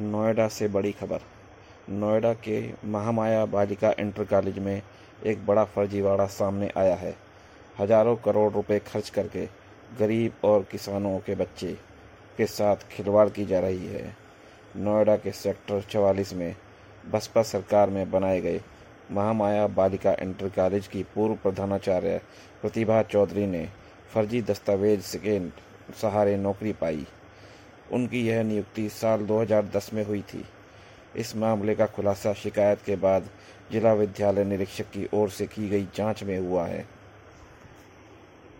नोएडा से बड़ी खबर। नोएडा के महामाया बालिका इंटर कॉलेज में एक बड़ा फर्जीवाड़ा सामने आया है। हज़ारों करोड़ रुपए खर्च करके गरीब और किसानों के बच्चे के साथ खिलवाड़ की जा रही है। नोएडा के सेक्टर चवालीस में बसपा सरकार में बनाए गए महामाया बालिका इंटर कॉलेज की पूर्व प्रधानाचार्य प्रतिभा चौधरी ने फर्जी दस्तावेज़ के सहारे नौकरी पाई। उनकी यह नियुक्ति साल 2010 में हुई थी। इस मामले का खुलासा शिकायत के बाद जिला विद्यालय निरीक्षक की ओर से की गई जाँच में हुआ है।